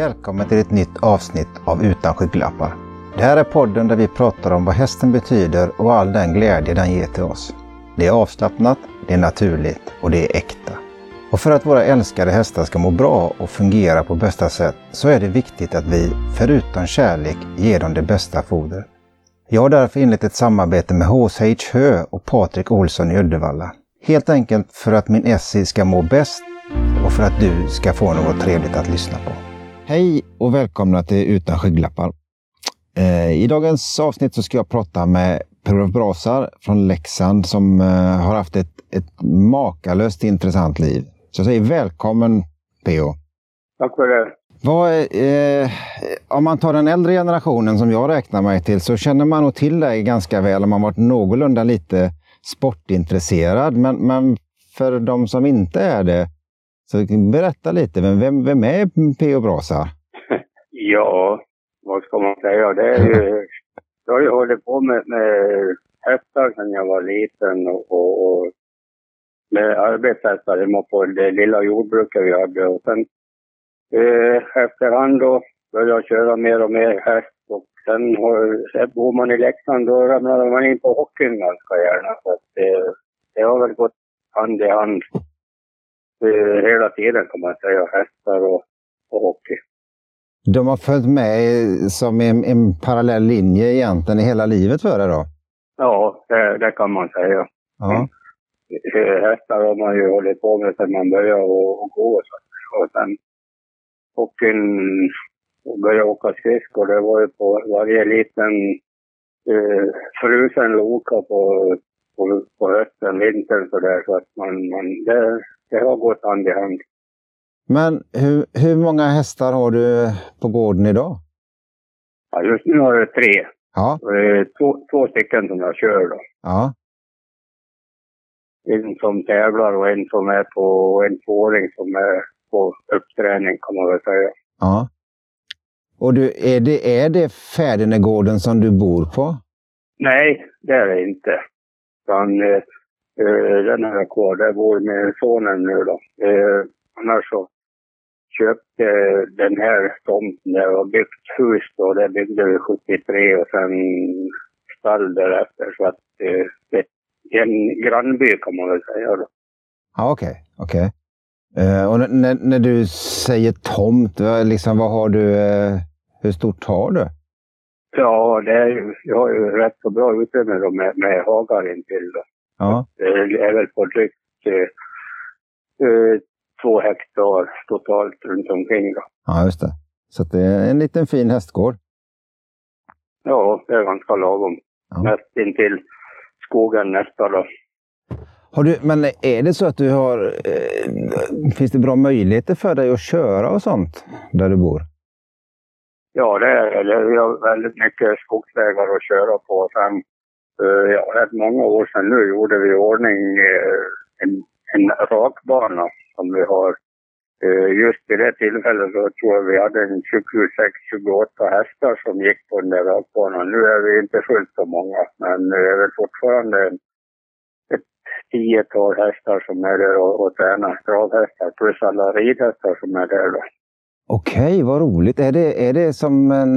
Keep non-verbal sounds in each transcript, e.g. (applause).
Välkommen till ett nytt avsnitt av Utan skygglappar. Det här är podden där vi pratar om vad hästen betyder och all den glädje den ger till oss. Det är avslappnat, det är naturligt och det är äkta. Och för att våra älskade hästar ska må bra och fungera på bästa sätt så är det viktigt att vi, förutom kärlek, ger dem det bästa foder. Jag har därför inlett ett samarbete med HSH Hö och Patrik Olsson i Uddevalla. Helt enkelt för att min Essie ska må bäst och för att du ska få något trevligt att lyssna på. Hej och välkomna till Utan skygglappar. Eh, I dagens avsnitt så ska jag prata med Per-Olof Brasar från Leksand som eh, har haft ett, ett makalöst intressant liv. Så jag säger välkommen PO. Tack för det. Vad, eh, om man tar den äldre generationen som jag räknar mig till så känner man nog till dig ganska väl om man varit någorlunda lite sportintresserad. Men, men för de som inte är det, så berätta lite. Vem, vem är P.O. Brasa? (laughs) ja, vad ska man säga? Det är ju, (laughs) jag har ju hållit på med, med hästar sedan jag var liten och, och, och med arbetshästar hemma på det lilla jordbruket vi hade. Och sen eh, efterhand då började jag köra mer och mer häst och sen har, bor man i Leksand då ramlar man in på hockeyn ganska gärna. Så att det, det har väl gått hand i hand eh, hela tiden kan man säga, hästar och, och hockey. De har följt med som en, en parallell linje egentligen i hela livet för dig då? Ja, det, det kan man säga. Ja. Eh, hästar har man ju hållit på med sedan man började och, och gå. Så. Och sen hockeyn och började åka skridskor. Det var ju på varje liten eh, frusen loka på, på, på hösten, vintern sådär. Så att man, man, det, det har gått hand i hand. Men hur, hur många hästar har du på gården idag? Ja, just nu har jag tre. Ja. Två, två stycken som jag kör då. Ja. En som tävlar och en som är på, en tvååring som är på uppträning kan man väl säga. Ja. Och du, är det, är det Fädernegården som du bor på? Nej, det är det inte. Utan, eh, den har jag kvar. Där bor med sonen nu då. Eh, annars så köpte den här tomten där och byggt hus då. Det byggde vi 73 och sen stall därefter. Så att eh, det är en grannby kan man väl säga då. Ja, okej. Okay, okay. Uh, och när, när du säger tomt, liksom, vad har du, uh, hur stort har du? Ja, det är jag har ju rätt så bra utrymme då med, med hagar intill. Då. Ja. Det är väl på drygt uh, två hektar totalt runt omkring. Då. Ja, just det. Så det är en liten fin hästgård. Ja, det är ganska lagom. Ja. Näst intill skogen nästa då. Har du, men är det så att du har... Eh, finns det bra möjligheter för dig att köra och sånt där du bor? Ja, det är det. Vi har väldigt mycket skogsvägar att köra på. Sen, eh, Eh, ja, rätt många år sedan nu gjorde vi i ordning eh, en, en rakbana som vi har. Eh, just vid det tillfället så tror jag vi hade en 26-28 hästar som gick på den där rakbanan. Nu är vi inte fullt så många, men det är väl fortfarande ett tiotal hästar som är där och, och tränar. Travhästar plus alla ridhästar som är där då. Okej, vad roligt. Är det, är det som en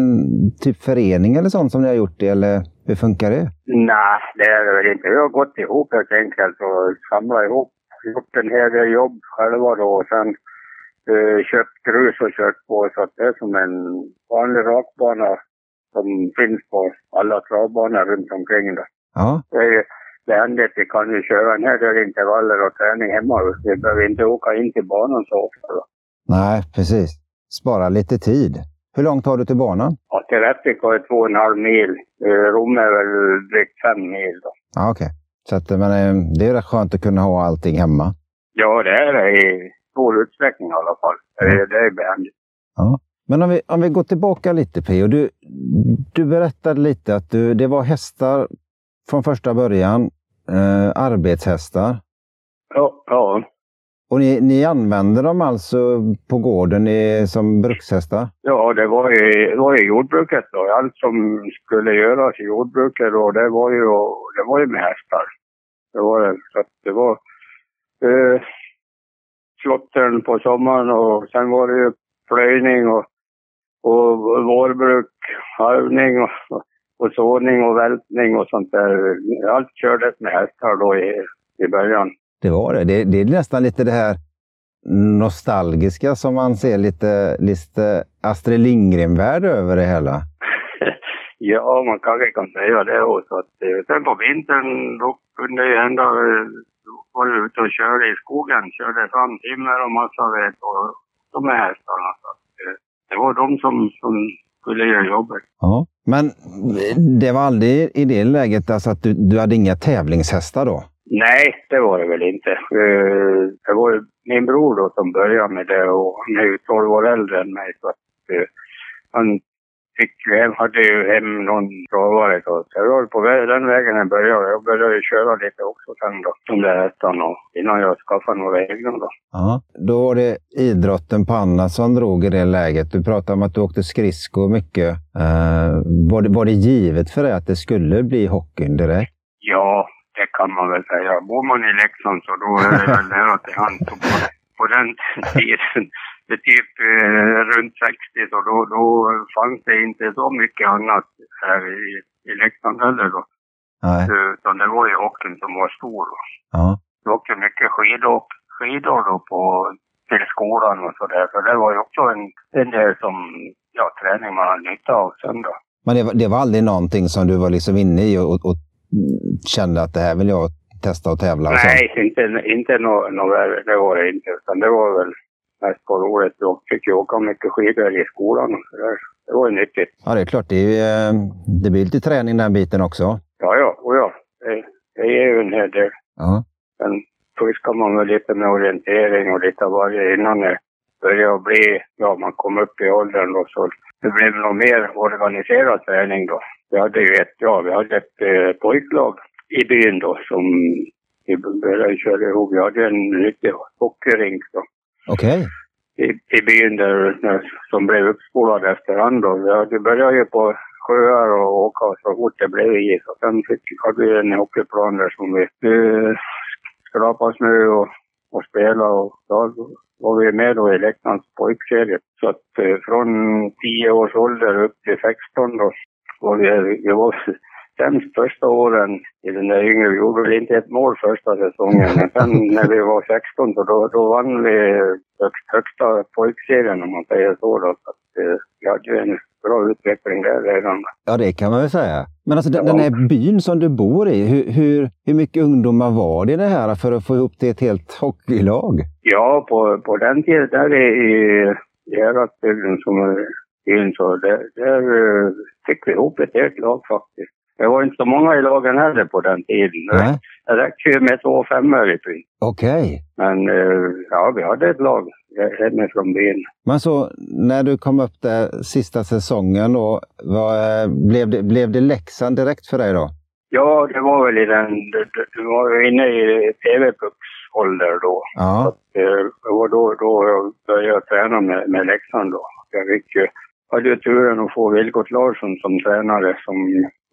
typ förening eller sånt som ni har gjort det, eller hur funkar det? Nej, det är det väl inte. Vi har gått ihop helt enkelt och samlat ihop gjort en hel del jobb själva då och sen eh, köpt grus och kört på så att det är som en vanlig rakbana som finns på alla travbanor runt omkring det. Ja. Det är vänligt, vi kan ju köra en hel del intervaller och träning hemma. Vi behöver inte åka in till banan så ofta då. Nej, precis. Spara lite tid. Hur långt har du till banan? Ja, till Rättvik har jag två och en halv mil. Eh, Rom är väl drygt fem mil då. Ja, okej. Okay. Så att, men eh, det är rätt skönt att kunna ha allting hemma. Ja, det är det i stor utsträckning i alla fall. Det, det är behändigt. Ja. Men om vi, om vi går tillbaka lite P.O. Du, du berättade lite att du, det var hästar från första början. Eh, arbetshästar. Ja. ja. Och ni, ni använder dem alltså på gården i, som brukshästar? Ja, det var ju, det var ju jordbruket då. Allt som skulle göras i jordbruket då, det var ju, det var ju med hästar. Det var det. Så att det var eh, slottern på sommaren och sen var det ju plöjning och och vårbruk, harvning och, och såning och vältning och sånt där. Allt kördes med hästar då i, i början. Det var det. det. Det är nästan lite det här nostalgiska som man ser lite, lite Astrid Lindgren-värld över det hela. (laughs) ja, man kanske kan säga det också. Att, eh, sen på vintern då kunde det hända eh, var ute och körde i skogen, körde fram timmer och massaved och de här hästarna. Så eh, det var de som, som skulle göra jobbet. Ja. Men det var aldrig i det läget alltså att du, du hade inga tävlingshästar då? Nej, det var det väl inte. Det var min bror då som började med det och han är ju 12 år äldre än mig. Så att, han fick ju hem, hade ju hem någon travare då. Så jag var på den vägen jag började. Jag började köra lite också sen då, de där hästarna innan jag skaffade några egna då. Ja, då var det idrotten på Anna som drog i det läget. Du pratade om att du åkte skridskor mycket. Uh, var, det, var det givet för dig att det skulle bli hockeyn direkt? Ja, det kan man väl säga. Bor man i Leksand så då är det väl nära till hands. På, på den tiden det typ eh, runt 60 så då, då fanns det inte så mycket annat här i, i Leksand heller då. Nej. Utan det var ju hockeyn som var stor. Då. Ja. Det åkte mycket skidor, skidor då på, till skolan och sådär. Så det var ju också en, en del som, ja, träning man hade nytta av sen då. Men det var, det var aldrig någonting som du var liksom inne i och, och kände att det här vill jag testa och tävla? Och Nej, inte, inte no, värre. Det var det inte. Utan det var väl mest på roligt. Jag fick ju åka mycket skidor i skolan och sådär. Det var ju nyttigt. Ja, det är klart. Det, är ju, eh, det blir lite träning den biten också. Ja, ja. Och ja. Det, det är ju en hel del. Ja. Sen fuskar man väl lite med orientering och lite varje innan det började bli, ja man kom upp i åldern då så det blev nog mer organiserad träning då. Vi hade ju ett, ja vi hade ett eh, pojklag i byn då som vi började köra ihop. Vi hade en riktig hockeyrink då. Okej. Okay. I, I byn där, som blev uppspolad efterhand då. Vi började ju på sjöar och åka så fort det blev is. Och sen fick, hade vi en hockeyplan där som vi eh, skrapade snö och, och spelade. Och då var vi med då i Leksands pojkserie. Så att eh, från 10 års ålder upp till 16 då var vi, vi var sämst första åren i den där yngre. Vi gjorde väl inte ett mål första säsongen, men sen när vi var 16 då, då vann vi högst, högsta pojkserien om man säger så. Då. Så att, eh, vi hade ju en bra utveckling där redan. Ja, det kan man väl säga. Men alltså den, ja. den här byn som du bor i, hur, hur, hur mycket ungdomar var det i det här för att få ihop till ett helt hockeylag? Ja, på, på den tiden där i, i Häradsbygden som är byn så där, där eh, fick vi ihop ett helt lag faktiskt. Det var inte så många i lagen heller på den tiden. Nej. Det räckte ju med två femmor i princip. Okej. Okay. Men eh, ja, vi hade ett lag hemifrån byn. Men så när du kom upp där sista säsongen då, var, eh, blev, det, blev det Leksand direkt för dig då? Ja, det var väl i den, du var inne i TV-pucksålder då. Ja. Att, eh, det var då, då jag började träna med, med Leksand då. Jag fick ju, hade ju turen att få Vilgot Larsson som tränare som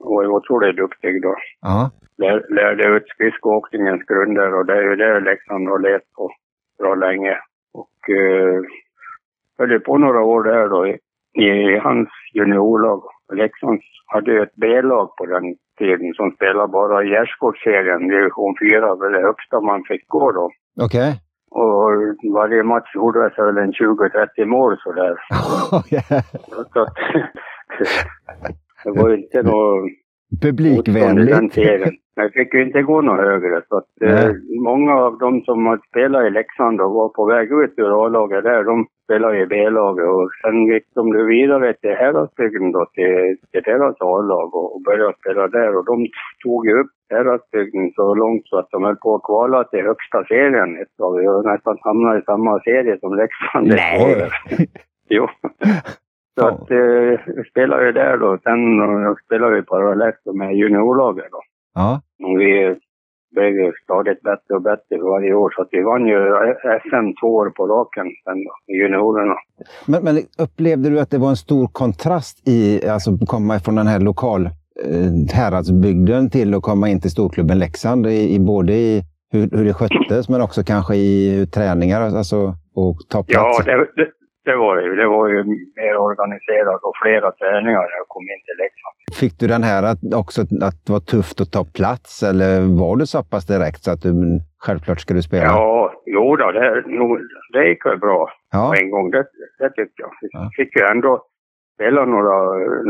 var otroligt duktig då. Ja. Lär, lärde ut skridskoåkningens grunder och det är ju det Leksand har levt på bra länge. Och eh, höll på några år där då i, i hans juniorlag. Leksand hade ju ett B-lag på den tiden som spelade bara i gärdsgårdsserien, division 4, väl det högsta man fick gå då. Okej. Okay. Och varje match gjorde jag väl en 20-30 mål sådär. (laughs) Oh, yeah. så (laughs) det var ju inte något publikvänligt. Jag fick ju inte gå något högre. Så att, eh, många av de som spelat i Leksand och var på väg ut ur A-laget där, de spelade i B-laget. Och sen gick de vidare till Häradsbygden då, till, till deras A-lag och, och började spela där. Och de tog ju upp Häradsbygden så långt så att de höll på att kvala till högsta serien ett tag. Har nästan hamnat i samma serie som Leksand. Nej! (laughs) jo. (laughs) Så att eh, jag spelade ju där då. Sen jag spelade vi parallellt med juniorlaget då. Ja. Och vi blev ju stadigt bättre och bättre varje år. Så att vi vann ju SM två år på raken sen då, i juniorerna. Men, men, upplevde du att det var en stor kontrast i, alltså komma från den här lokal eh, häradsbygden till att komma in till storklubben Leksand? I, i både i hur, hur det sköttes men också kanske i träningar alltså, och ta plats? Ja, det, det, det var det ju. Det var ju mer organiserat och flera träningar när jag kom in till Leksand. Fick du den här att, också att det var tufft att ta plats eller var du så pass direkt så att du självklart du spela? Ja, jo då, det, nog, det gick väl bra Ja. på en gång. Det, det tyckte jag. Ja. Fick ju ändå spela några,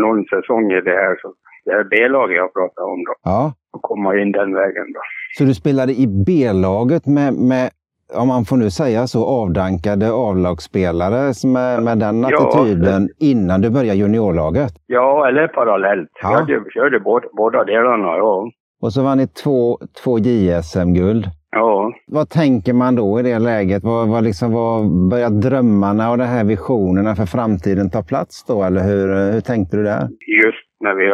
någon säsong i det här, så, det här B-laget jag pratade om då. ja. Och komma in den vägen då. Så du spelade i B-laget med, med, om man får nu säga så, avdankade avlagsspelare med, med den Ja. attityden innan du började juniorlaget? Ja, eller parallellt. Ja. Jag körde båda, båda delarna, ja. Och så vann ni två, två JSM-guld. Ja, Vad tänker man då i det läget? Vad, vad liksom, vad börjar drömmarna och de här visionerna för framtiden ta plats då? Eller hur, hur tänkte du där? just när vi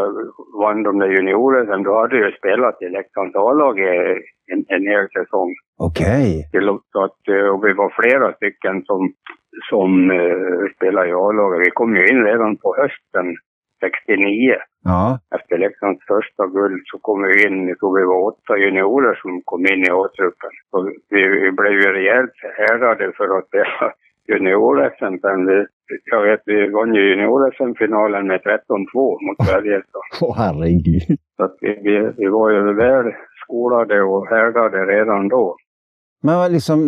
vann de där juniorerna, då hade jag spelat i Leksands A-lag en, en hel säsong. Okej. Så att, eh, och vi var flera stycken som, som uh, spelade i A-laget. Vi kom ju in redan på hösten 69. Ja. Efter Leksands första guld så kom vi in, jag tror vi var åtta juniorer som kom in i A-truppen. Vi, vi blev ju rejält härdade för att spela junior-SM jag vet, vi vann ju junior-SM-finalen med 13-2 mot Sverige. (laughs) Åh herregud. så att vi, vi, vi var ju väl skolade och härdade redan då. Men liksom,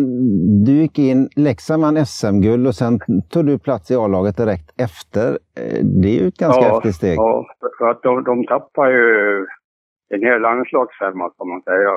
du gick in, Leksand vann SM-guld och sen tog du plats i A-laget direkt efter. Eh, Det är ju ett ganska häftigt steg. Ja, för att de, de tappar ju en hel landslagsfemma kan man säga.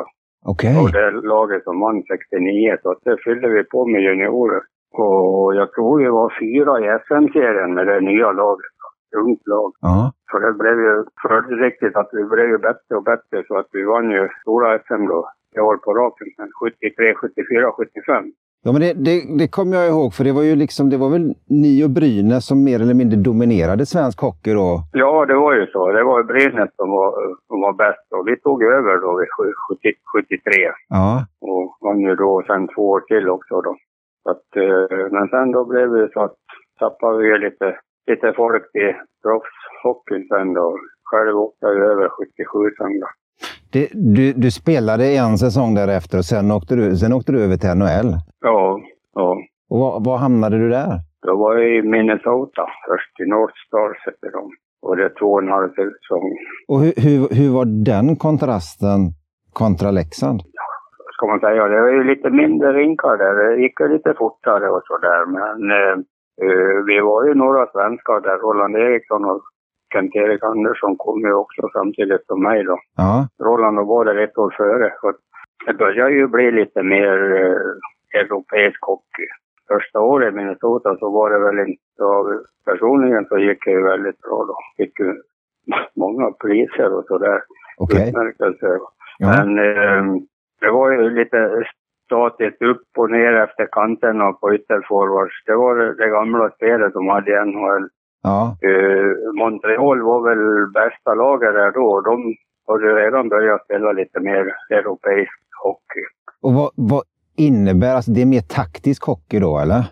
Okej. Och det laget som vann 69, så det fyllde vi på med juniorer. Och jag tror vi var fyra i SM-serien med det nya laget. Ungt lag. Ja. Så det blev ju följdriktigt att vi blev ju bättre och bättre så att vi vann ju stora SM då. i år på raken sen. 73, 74, 75. Ja, men det, det, det kommer jag ihåg, för det var ju liksom, det var väl ni och Brynäs som mer eller mindre dominerade svensk hockey då? Ja, det var ju så. Det var ju Brynäs som var, som var bäst och vi tog över då vid sju- 70, 73. Ja. Och vann ju då sen två år till också då. Att, eh, men sen då blev det så att tappade vi lite, lite folk till proffshockeyn sen då. Själv åkte jag över 77 sen då. Det, du, du spelade en säsong därefter och sen åkte du, sen åkte du över till NHL. Ja, ja. Och var, var hamnade du där? Då var jag i Minnesota först, i North Stars hette de. Och det är två och en halv säsong. Och hur, hur, hur var den kontrasten kontra Leksand? Ska man säga. Det var ju lite mindre rinkar där. Det gick ju lite fortare och sådär. Men eh, eh, vi var ju några svenskar där. Roland Eriksson och Kent-Erik Andersson kom ju också samtidigt som mig då. Ja. Roland var där ett år före. Så det började ju bli lite mer eh, europeisk hockey. Första året i Minnesota så var det väl inte... Ja, personligen så gick det ju väldigt bra då. Fick ju (laughs) många priser och sådär. Okej. Utmärkelser. Ja. Men eh, det var ju lite statiskt upp och ner efter kanterna på ytterforwards. Det var det, gamla spelet de hade i NHL. ja. Eh, Montreal var väl bästa laget där då. De hade redan börjat spela lite mer europeisk hockey. Och vad, vad innebär, alltså det är mer taktisk hockey då eller?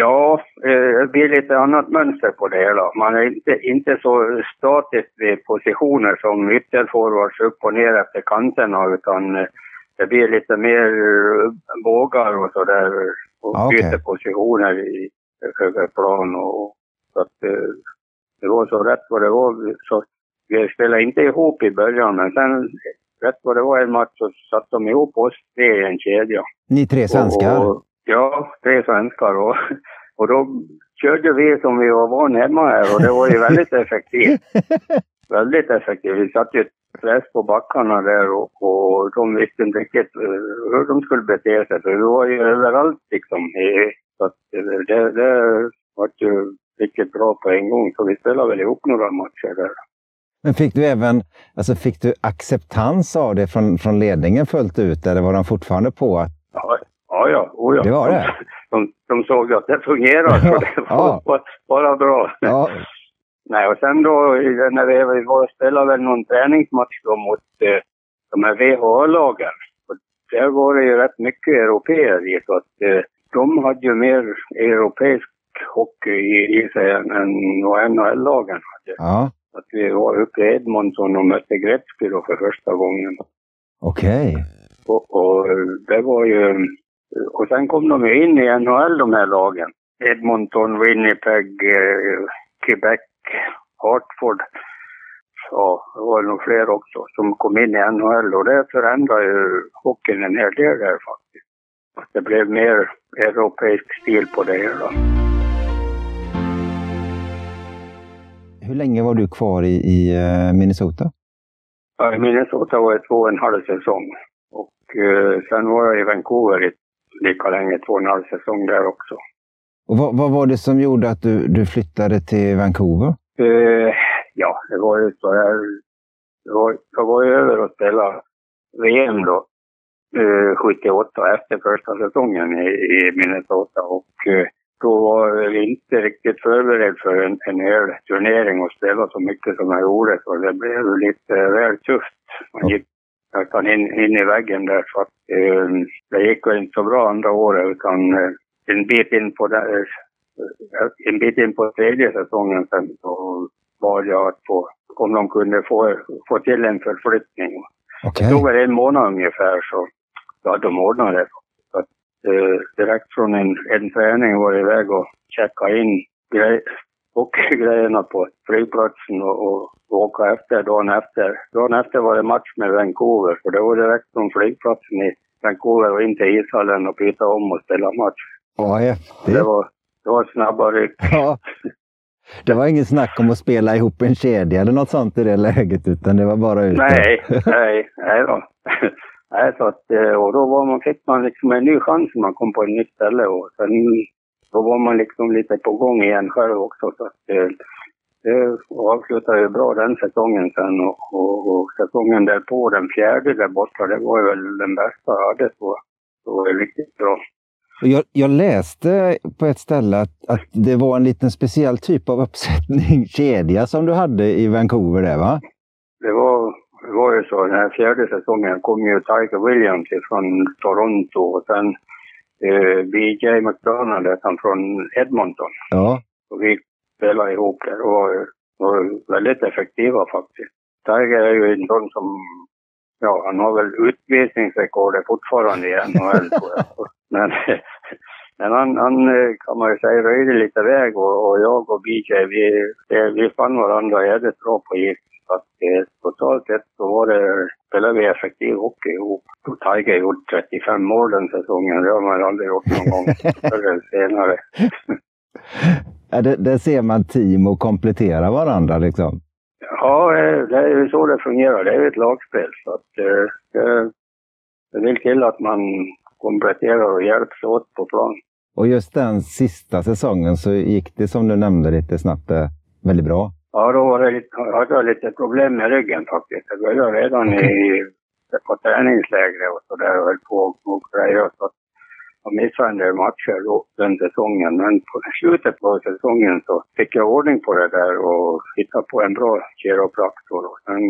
Ja, eh, det blir lite annat mönster på det hela. Man är inte, inte så statisk vid positioner som ytterforwards upp och ner efter kanterna utan eh, det blir lite mer eh, bågar och sådär och Ja, okej. byter positioner i över plan och så att eh, det var så rätt vad det var. Så vi spelade inte ihop i början men sen rätt vad det var en match så satte de ihop oss tre i en kedja. Ni tre svenskar? Och, och, ja, tre svenskar. Och, (laughs) och då körde vi som vi var vana hemma här och det var ju väldigt effektivt. (laughs) väldigt effektivt. Vi satte ju press på backarna där och, och de visste inte riktigt eh, hur de skulle bete sig. För vi var ju överallt liksom. Så att det, det, det var ju riktigt bra på en gång. Så vi spelade väl ihop några matcher där. Men fick du även, alltså fick du acceptans av det från, från ledningen fullt ut eller var de fortfarande på att Ja, ja, ja. Oh, ja. Det var det? De, de såg att det fungerade. Så det var Ja. bara bra. ja, Nej, och sen då när vi, vi var och spelade väl någon träningsmatch då mot eh, de här VHA-lagen. Där var det ju rätt mycket europeer i, så att eh, de hade ju mer europeisk hockey i, i sig än, vad NHL-lagen hade. ja, Att vi var uppe i Edmonton och mötte Gretzky då för första gången. okej. Och, och det var ju... Och sen kom de ju in i NHL, de här lagen. Edmonton, Winnipeg, eh, Quebec, Hartford. Ja, det var nog fler också som kom in i NHL och det förändrade ju hockeyn en hel del där faktiskt. Att det blev mer europeisk stil på det hela. Hur länge var du kvar i, i eh, Minnesota? Ja, I Minnesota var jag två och en halv säsong. Och eh, sen var jag i Vancouver i lika länge, två och en halv säsong där också. Och vad, vad var det som gjorde att du, du flyttade till Vancouver? Eh, ja, det var ju så. Jag var, jag var över och spelade VM då, eh, 78, efter första säsongen i, i Minnesota. Och eh, då var jag inte riktigt förberedd för en, en hel turnering och spela så mycket som jag gjorde. Så det blev lite väl tufft. Man gick nästan in, in i väggen där. Så att, eh, det gick väl inte så bra andra året utan eh, en bit in på där, eh, en bit in på tredje säsongen sen så bad jag att få, om de kunde få, få till en förflyttning. Okej. Det tog väl en månad ungefär så, hade de ordnat det. Så att, eh, direkt från en, en träning var jag iväg och checka in grej, och (laughs) grejerna på flygplatsen och, och, och åka efter dagen efter. Dagen efter var det match med Vancouver så det var direkt från flygplatsen i Vancouver och in till ishallen och byta om och spela match. Vad häftigt. Det var, det var snabba ryck. (laughs) Ja. Det var ingen snack om att spela ihop en kedja eller något sånt i det läget, utan det var bara ut. Nej, nej, nej då. (laughs) nej, så att, eh, och då var man, fick man liksom en ny chans när man kom på ett nytt ställe och sen då var man liksom lite på gång igen själv också. Så att, eh, det avslutade ju bra den säsongen sen och, och, och säsongen därpå, den fjärde där borta, det var ju väl den bästa jag hade. Så, det var riktigt bra. Jag, jag läste på ett ställe att, att det var en liten speciell typ av uppsättning, kedja, som du hade i Vancouver där va? Det var, det var ju så, den här fjärde säsongen kom ju Tiger Williams från Toronto och sen eh, BJ McDonald, han från Edmonton. Ja. Och vi spelade ihop där och var, var väldigt effektiva faktiskt. Tiger är ju en sån som, ja han har väl utvisningsrekordet fortfarande i NHL tror jag. (laughs) Men, men han, han eh, kan man ju säga röjde lite väg och, och jag och BJ vi, vi fann varandra jävligt bra på is. Så att eh, totalt sett så var det, spelade vi effektiv hockey ihop. Och Tiger gjort 35 mål den säsongen. Det har man aldrig gjort någon gång förr eller senare. (laughs) Ja, det, där ser man team och komplettera varandra liksom. Ja, eh, det är ju så det fungerar. Det är ju ett lagspel. Så att, eh, det, det vill till att man kompletterar och hjälps åt på plan. Och just den sista säsongen så gick det som du nämnde lite snabbt eh, väldigt bra. Ja, då var det lite, hade jag lite problem med ryggen faktiskt. Jag började redan i, på träningslägret och så där och höll på och grejer. Så jag missade en del matcher den säsongen. Men på slutet på säsongen så fick jag ordning på det där och hittade på en bra kiropraktor. Och sen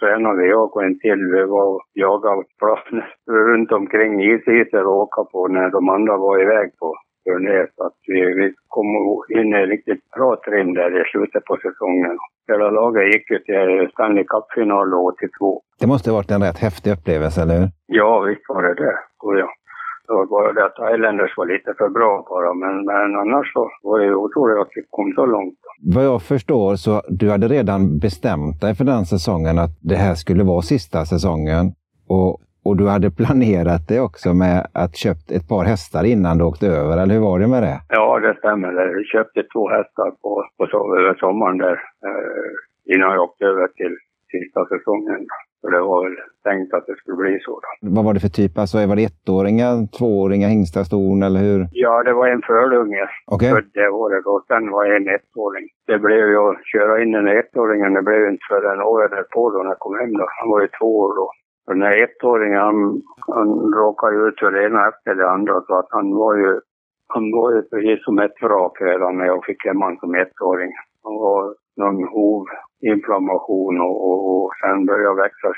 tränade jag och en till. Vi var och jagade plan (laughs) runt omkring isytor och åka på när de andra var iväg på turné. Så att vi, vi kom in i riktigt bra trim där i slutet på säsongen. Hela laget gick ju till Stanley Cup-final 82. Det måste ha varit en rätt häftig upplevelse, eller hur? Ja, visst var det det. Och ja. Det var det att Islanders var lite för bra bara, men, men annars så var det otroligt att vi kom så långt. Vad jag förstår så du hade redan bestämt dig för den säsongen att det här skulle vara sista säsongen. Och, och du hade planerat det också med att köpt ett par hästar innan du åkte över, eller hur var det med det? Ja, det stämmer. Jag köpte två hästar på, på så, över sommaren där eh, innan jag åkte över till sista säsongen. Så det var väl tänkt att det skulle bli så. Då. Vad var det för typ? Alltså, var det ettåringar, tvååringar, hingstar, ston eller hur? Ja, det var en förunge Okej. född det året och sen var en ettåring. Det blev ju att köra in den ettåringen, det blev inte förrän året därpå då när jag kom hem då. Han var ju två år då. Den här ettåringen, han, han råkade ut för det ena efter det andra så att han var ju, han var ju precis som ett vrak redan när jag fick hem honom som ettåring. Han var någon hovinflammation och, och, och sen började växa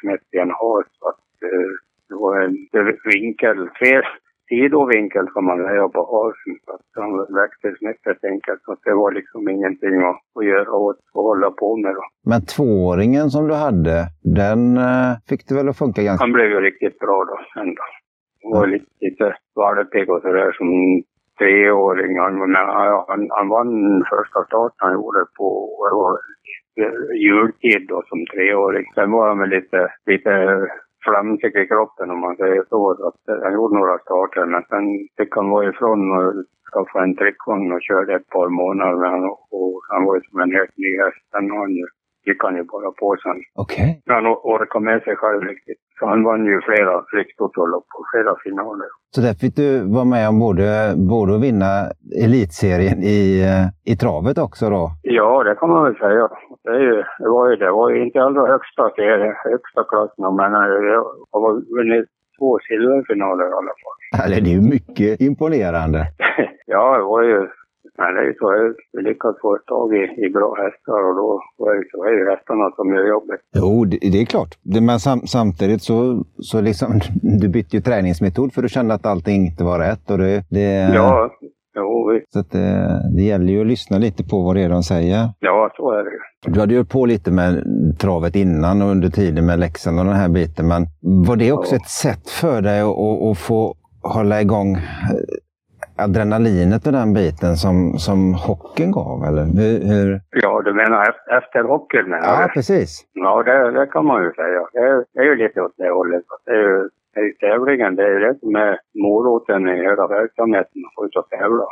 hals. Så att, eh, det var en vinkel, fel sidovinkel kan man säga på halsen. Så att han växte snett helt enkelt. Så det var liksom ingenting att, att göra åt och hålla på med då. Men tvååringen som du hade, den eh, fick du väl att funka ganska... Han blev ju riktigt bra då sen då. Han var lite, lite valpig och sådär som treåring. Han, men han, han vann första starten han gjorde på jultid då som treåring. Sen var han väl lite, lite flamsig i kroppen om man säger så. så att han gjorde några starter men sen fick han vara ifrån och skaffa en trickvagn och körde ett par månader med honom. Och han var ju som en helt ny häst. Sen har han ju gick han ju bara på sen. Okej. Okay. Han orkade med sig själv riktigt. Så han vann ju flera rikstotorlopp och flera finaler. Så där fick du vara med om både, både att vinna elitserien i, i travet också då? Ja, det kan man väl säga. Det, är ju, det, var, ju, det var ju inte allra högsta serien, högsta klassen, men jag har vunnit två silverfinaler i alla fall. Eller det är ju mycket imponerande. (laughs) ja, det var ju men det är ju så, vi lyckas få tag i, i bra hästar och då, då är, det, så är det hästarna som gör jobbet. Jo, det, det är klart. Men sam, samtidigt så, så liksom, (laughs) du bytte ju träningsmetod för du kände att allting inte var rätt. Och det, det, ja, jo visst. Så det, det gäller ju att lyssna lite på vad det är de säger. Ja, så är det Du hade ju på lite med travet innan och under tiden med Leksand och den här biten. Men var det också ja. ett sätt för dig att, att, att få hålla igång adrenalinet och den biten som, som hockeyn gav? Eller? Hur, hur... Ja, du menar efter hockeyn? Menar ja, precis. Ja, det, det kan man ju säga. Det, är, det är ju lite åt det hållet. Det är ju, det är ju tävlingen, det är det som är moroten i hela verksamheten, att få ut och tävla.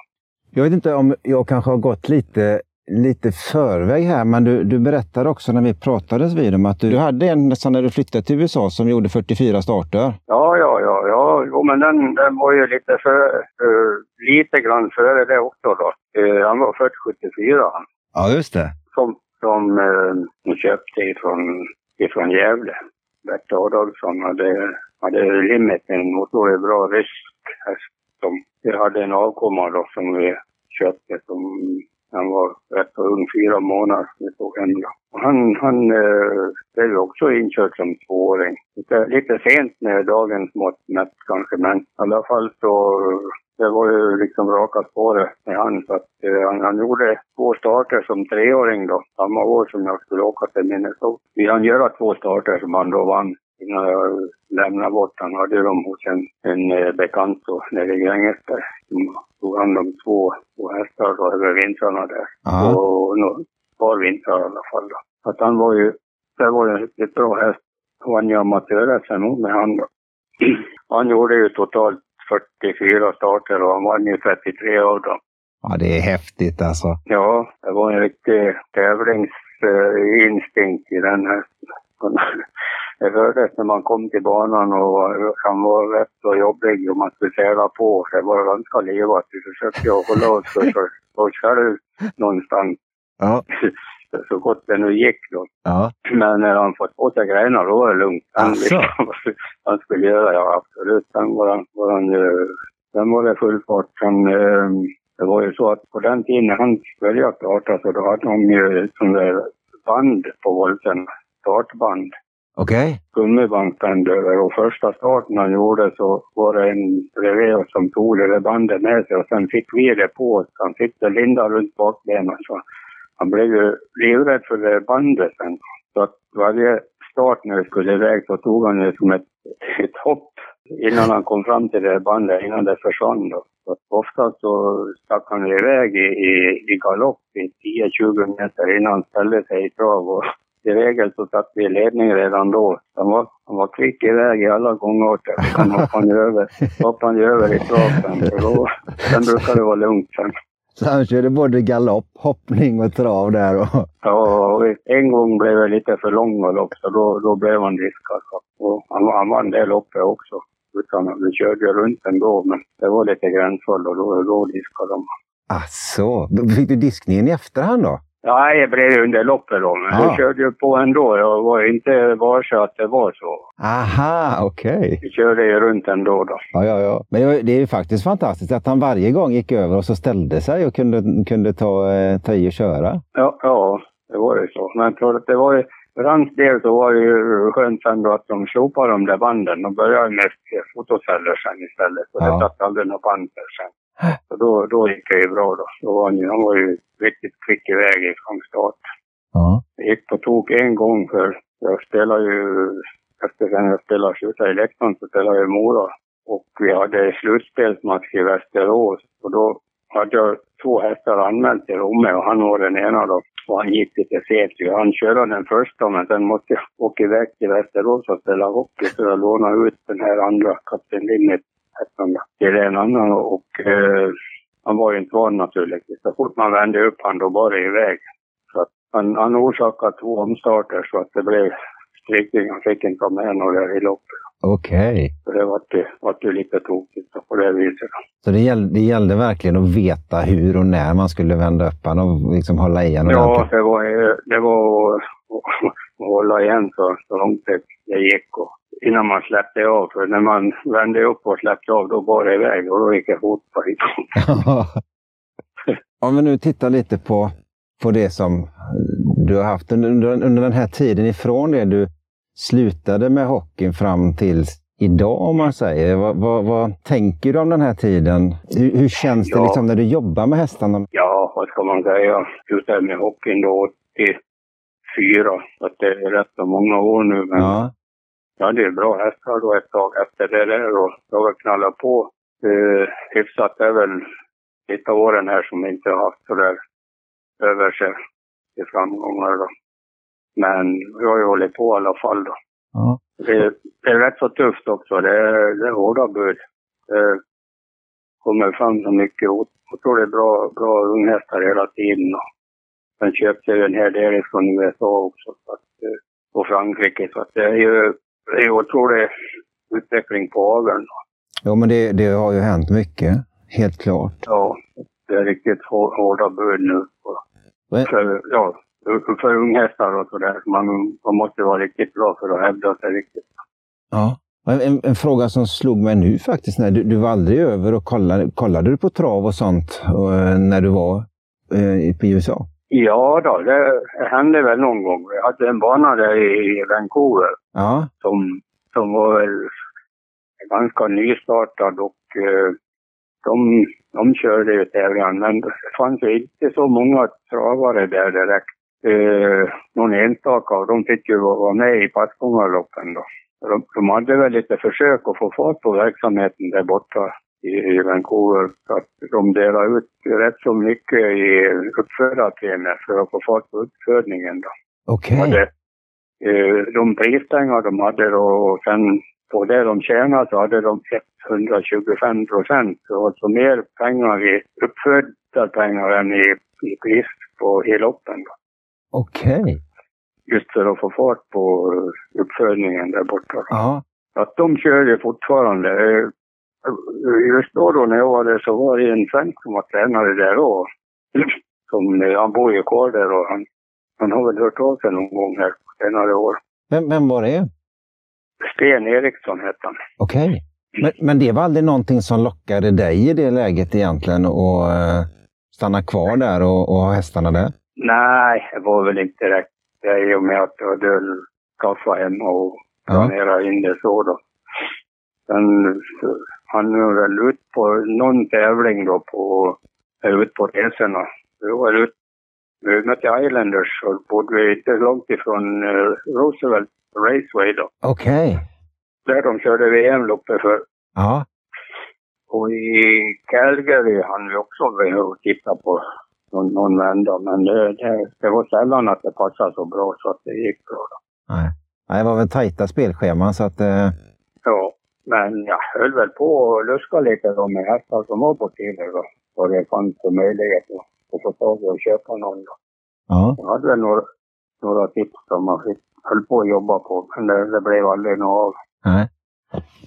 Jag vet inte om jag kanske har gått lite lite förväg här, men du, du berättade också när vi pratades vid om att du, du hade en nästan när du flyttade till USA som gjorde 44 starter. Ja, ja, ja, ja. Jo, men den, den var ju lite för, uh, lite grann före det också då. Uh, han var född 74. Ja, just det. Som, som uh, köpte ifrån, ifrån Gävle. Bert Adolfsson hade, hade Limit, en otroligt bra rysk häst. Vi hade en avkomma då som vi köpte som han var rätt så ung, fyra månader, det såg hem Och han, han eh, blev också inkörd som tvååring. Lite, lite sent med dagens mått mätt kanske, men i alla fall så det var ju liksom raka spåret med han. Så att, eh, han, han gjorde två starter som treåring då, samma år som jag skulle åka till Minnesota. Vi hann göra två starter som han då vann innan jag lämnade bort. Han hade dem hos en, en eh, bekant då, nere i Grängesberg. Som tog hand om två, två hästar då över vintrarna där. Aha. Och ett par vintrar i alla fall då. Att han var ju, det var ju en riktigt bra häst. Han ju amatör med han då. (clears throat) Han gjorde ju totalt 44 starter och han vann ju 33 av dem. Ja, det är häftigt alltså. Ja, det var en riktig tävlingsinstinkt i den hästen. Det hördes när man kom till banan och han var rätt så jobbig och man skulle tävla på. Det var ganska levat. Vi försökte hålla oss för oss själva någonstans. Ja. (laughs) så gott det nu gick då. Ja. Men när han fått på sig grejerna då var det lugnt. Han vad (laughs) han skulle göra, ja absolut. Sen var han, var han, sen var det full fart. Sen, det var ju så att på den tiden när han började starta så då hade de ju sån där band på volten, startband. Okej. Okay. Gummibanken över och första starten han gjorde så var det en bredvid oss som tog det där bandet med sig och sen fick vi det på oss. Han fick det linda runt bakbenen så han blev ju livrädd för det bandet sen. Så att varje start när vi skulle iväg så tog han det som ett, ett hopp innan han kom fram till det bandet, innan det försvann då. Så oftast så stack han iväg i, i, i galopp i 10-20 meter innan han ställde sig i trav och i regel så satt vi i ledning redan då. Han var, han var kvick iväg i alla gångarter. Sen hoppade han över, hoppade han över i traven. Sen brukade det vara lugnt sen. Så han körde både galopp, hoppning och trav där? Och... Ja, en gång blev det lite för lång galopp så då, då blev han diskad. Och han, han vann det loppet också. Utan, vi körde runt ändå, men det var lite gränsfall och då, då diskade de. Ah, så. Fick du diskningen i efterhand då? Nej, jag blev under loppet då, men ah. jag körde ju på ändå. Jag var inte varse att det var så. Aha, okej. Okay. Vi körde ju runt ändå då. Ja, ja, ja. Men det är ju faktiskt fantastiskt att han varje gång gick över och så ställde sig och kunde, kunde ta, eh, ta i och köra. Ja, ja, det var ju så. Men jag tror att det var ju, för hans del så var det ju skönt sen då att de slopade de där banden. De började med fotoceller sen istället. Så ja. det satt aldrig några band sen. Så då, då gick det ju bra då. då var han, han var ju riktigt kvick iväg från start. Ja. Jag gick på tok en gång för jag spelar ju, efter att jag spelade skjuta i Leksand så spelade jag i Mora Och vi hade slutspelsmatch i Västerås och då hade jag två hästar anmält till Romme och han var den ena då. Och han gick lite sent. Han körde den första men sen måste jag åka iväg till Västerås och spela hockey så jag lånade ut den här andra Kapten Limit till en annan och eh, han var ju inte van naturligtvis. Så fort man vände upp han då bara iväg. Så att han, han orsakade två omstarter så att det blev strykning. Han fick inte vara med några i loppet. Okej. Okay. Det var ju, var ju lite tokigt på det viset. Så det gällde, det gällde verkligen att veta hur och när man skulle vända upp honom och liksom hålla igen? Ja, det var, det var att hålla igen så, så långt det, det gick. Och innan man släppte av. För när man vände upp och släppte av då bar det iväg och då gick det fort på Om (laughs) (laughs) vi nu tittar lite på, på det som du har haft under, under den här tiden ifrån det du slutade med hockeyn fram till idag om man säger. Vad, vad, vad, tänker du om den här tiden? Hur, hur känns ja. det liksom när du jobbar med hästarna? Ja, vad ska man säga? Jag slutade med hockeyn då 84, så det är rätt så många år nu. Men ja. Jag hade bra hästar då ett tag efter det där och jag har knallat på uh, hyfsat. Väl lite åren här som inte har haft sådär över sig till framgångar då. Men vi har ju hållit på i alla fall då. Ja. Det, det, är rätt så tufft också. Det är, det är hårda bud. Det kommer fram så mycket otroligt bra, bra unghästar hela tiden. Och sen köpte jag en hel del från USA också. Så att, eh, och Frankrike. Så att det är ju det är otrolig utveckling på aveln. Ja, men det, det har ju hänt mycket. Helt klart. Ja, det är riktigt hårda bud nu. För, ja, för unghästar och sådär. Man, man måste vara riktigt bra för att hävda sig riktigt. Ja. En, en, fråga som slog mig nu faktiskt, när du, du var aldrig över och kollade, kollade du på trav och sånt och, eh, när du var eh, på USA? Ja då, det hände väl någon gång. Jag hade en bana där i Vancouver ja. som, som var väl ganska nystartad och eh, de, de körde ju tävlingar men det fanns ju inte så många travare där direkt. Eh, någon enstaka av dem fick ju vara med i passgångarloppen då. De, de hade väl lite försök att få fart på verksamheten där borta i, Vancouver. Så att de delade ut rätt så mycket i uppfödarpremier för att få fart på uppfödningen då. Okej. Okay. Eh, de prispengar de hade då och sen på det de tjänade så hade de 125 procent. Så alltså mer pengar i uppfödarpengar än i, i pris på i loppen. Okej. Okay. Just för att få fart på uppfödningen där borta. Ja. Att de kör ju fortfarande. Just då, då när jag var där så var det en svensk som var tränare där då. (clears throat) Som, han bor ju kvar där och han, han har väl hört av sig någon gång här på senare år. Vem, vem var det? Sten Eriksson hette han. Okej. Okay. Men, men det var aldrig någonting som lockade dig i det läget egentligen att uh, stanna kvar där och, och ha hästarna där? Nej, det var väl inte rätt. I och med att jag hade kaffe hemma och planerade ja. in det så då. Sen han var väl ut på någon tävling då på, ut på resorna. Vi var ut, vi mötte Islanders och bodde inte långt ifrån uh, Roosevelt Raceway då. Okej. Okay. Där de körde VM-loppet för. Ja. Och i Calgary hann vi också och titta på någon, någon vända. Men det, det, det, var sällan att det passade så bra så att det gick bra. Då. Nej. Nej, det var väl tajta spelscheman så att... Eh... Ja, men jag höll väl på och luska lite då med hästar som var på tider då. Och det fanns möjlighet att få tag i och köpa någon då. Ja. Jag hade väl några, några tips som man fick, höll på att jobba på, men det, det blev aldrig något av. Nej.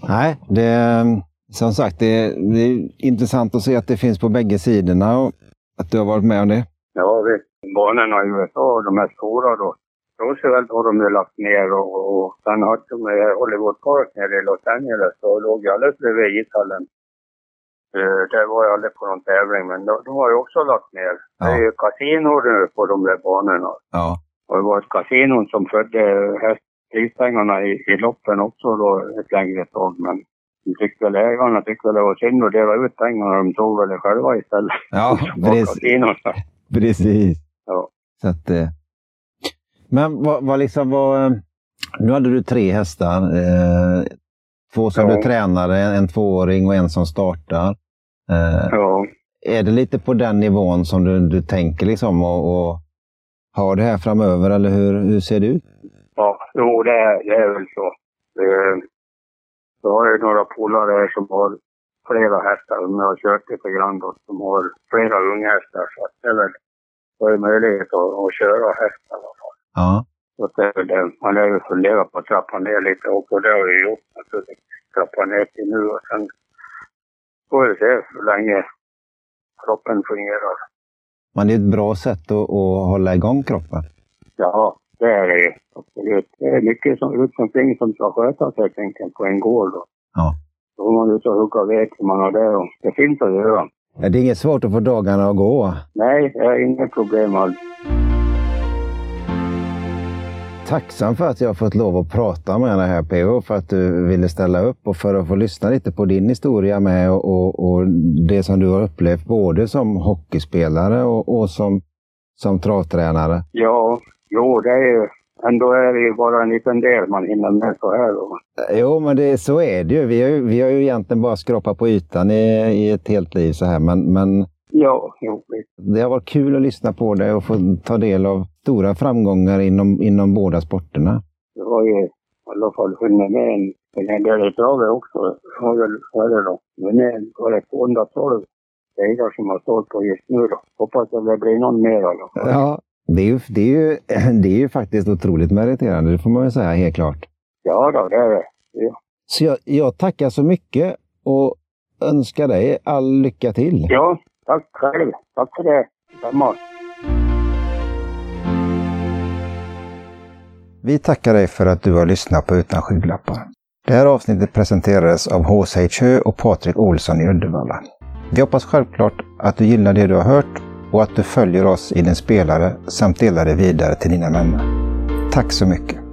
Nej, det, som sagt, det, det, är intressant att se att det finns på bägge sidorna och att du har varit med om det. Ja, visst. Banorna i USA, de här stora då. Roosevelt har de ju lagt ner och, och sen hade de Hollywood Park nere i Los Angeles och låg ju alldeles bredvid ishallen. Uh, det var jag aldrig på någon tävling, men de, de har ju också lagt ner. Ja. Det är ju kasinor nu på de där banorna. Ja. Och det var ett kasino som födde hästprispengarna i, i loppen också då ett längre tag, men de tyckte väl ägarna tyckte väl det var synd att dela ut pengarna. De tog väl det själva istället. Ja, (laughs) precis. precis. Ja. Så att, eh. Men vad, vad liksom var... Nu hade du tre hästar. Eh, Två som Ja. du tränade, en, en tvååring och en som startar. Eh, Ja. är det lite på den nivån som du, du tänker liksom och, och har det här framöver eller hur, hur ser det ut? Ja, jo det är, det är väl så. Eh, Jag har ju några polare här som har flera hästar. De har kört lite grann då, som har flera unghästar. Så att det är väl det är möjlighet att, att köra hästar fall. Ja. Så det är väl det. Man är ju funderat på att trappa ner lite också. Det har jag ju gjort naturligtvis. Trappa ner till nu och sen får vi se hur länge kroppen fungerar. Men det är ett bra sätt att, att hålla igång kroppen. Ja, det är det. Absolut. Det är mycket som, runt omkring som ska skötas helt enkelt på en gård. Då. Ja. Då får man ut och hugga ved till man har det. Och det finns att göra. Ja, Det är inget svårt att få dagarna att gå. Nej, det är inget problem alls. Tacksam för att jag har fått lov att prata med dig här PO, för att du ville ställa upp och för att få lyssna lite på din historia med och, och, och det som du har upplevt både som hockeyspelare och, och som, som travtränare. Ja, jo, det är ju... Ändå är det ju bara en liten del man hinner med så här. Då. Jo, men det, så är det ju. Vi har, ju. vi har ju egentligen bara skrapat på ytan i, i ett helt liv så här, men, men Ja, jo, det har varit kul att lyssna på dig och få ta del av stora framgångar inom, inom båda sporterna. Det har ju i alla fall hunnit med en, en hel del travet också. Det har är det då? Men det var det 212 segrar som har stått på just nu då. Hoppas att det blir någon mer i alla fall. Ja, det är ju, det är ju, (clears throat) det är ju faktiskt otroligt meriterande, det får man ju säga helt klart. Ja då, det är det. Ja. Så jag, jag tackar så mycket och önskar dig all lycka till. ja, tack själv. Tack för det. Detsamma! Vi tackar dig för att du har lyssnat på Utan skygglappar. Det här avsnittet presenterades av H.C. Hö och Patrik Olsson i Uddevalla. Vi hoppas självklart att du gillar det du har hört och att du följer oss i din spelare samt delar det vidare till dina vänner. Tack så mycket!